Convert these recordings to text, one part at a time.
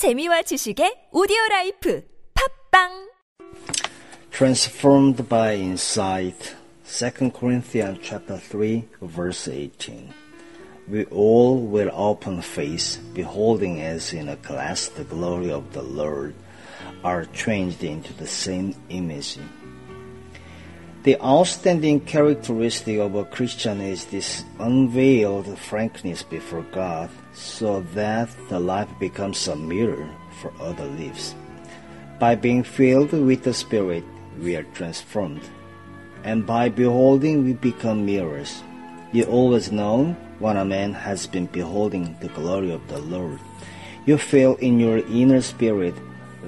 재미와 지식의 오디오 라이프 팝빵 transformed by insight. 2 Corinthians chapter 3 verse 18. We all with open face, beholding as in a glass the glory of the Lord, are changed into the same image. The outstanding characteristic of a Christian is this unveiled frankness before God, so that the life becomes a mirror for other lives. By being filled with the Spirit, we are transformed. And by beholding, we become mirrors. You always know when a man has been beholding the glory of the Lord. You feel in your inner spirit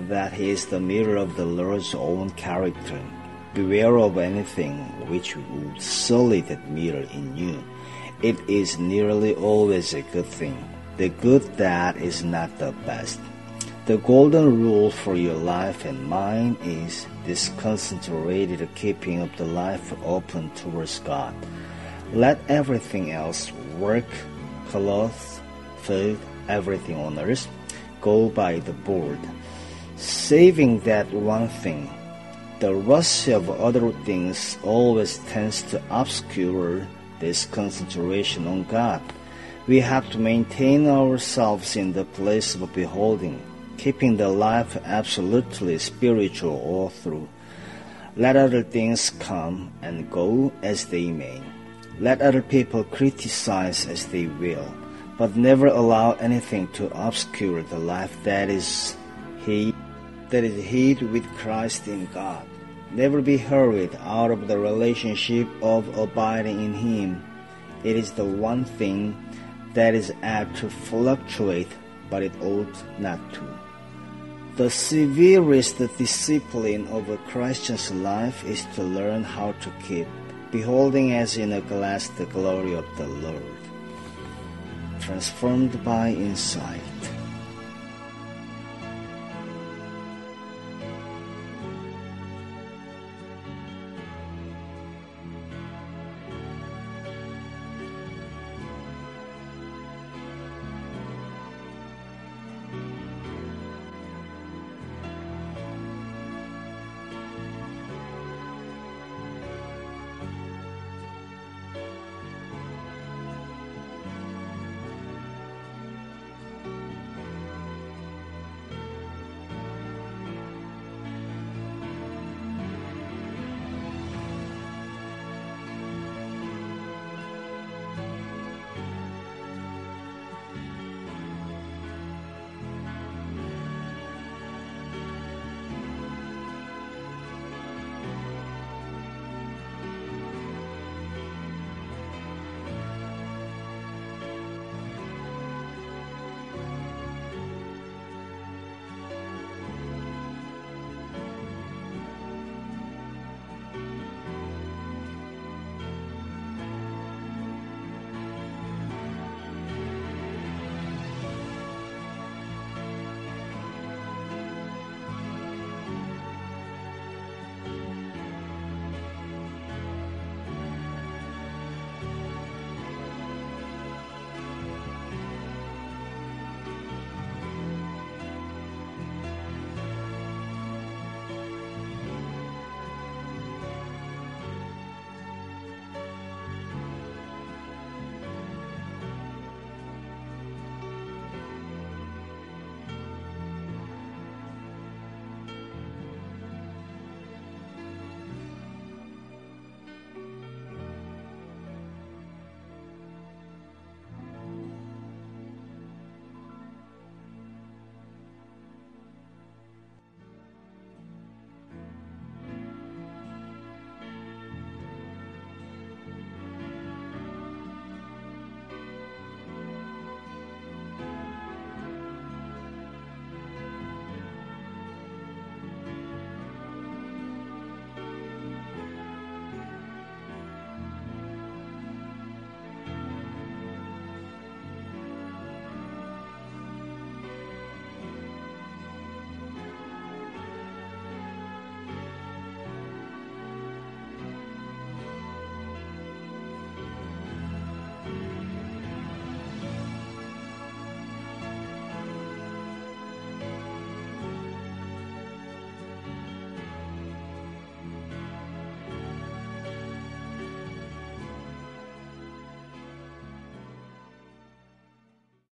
that he is the mirror of the Lord's own character. Beware of anything which would sully that mirror in you. It is nearly always a good thing. The good that is not the best. The golden rule for your life and mine is this concentrated keeping of the life open towards God. Let everything else work, clothes, food, everything on earth go by the board. Saving that one thing, the rush of other things always tends to obscure this concentration on God. We have to maintain ourselves in the place of beholding keeping the life absolutely spiritual all through. Let other things come and go as they may. Let other people criticize as they will, but never allow anything to obscure the life that is hid, that is hid with Christ in God. Never be hurried out of the relationship of abiding in Him. It is the one thing that is apt to fluctuate, but it ought not to. The severest discipline of a Christian's life is to learn how to keep beholding as in a glass the glory of the Lord, transformed by insight.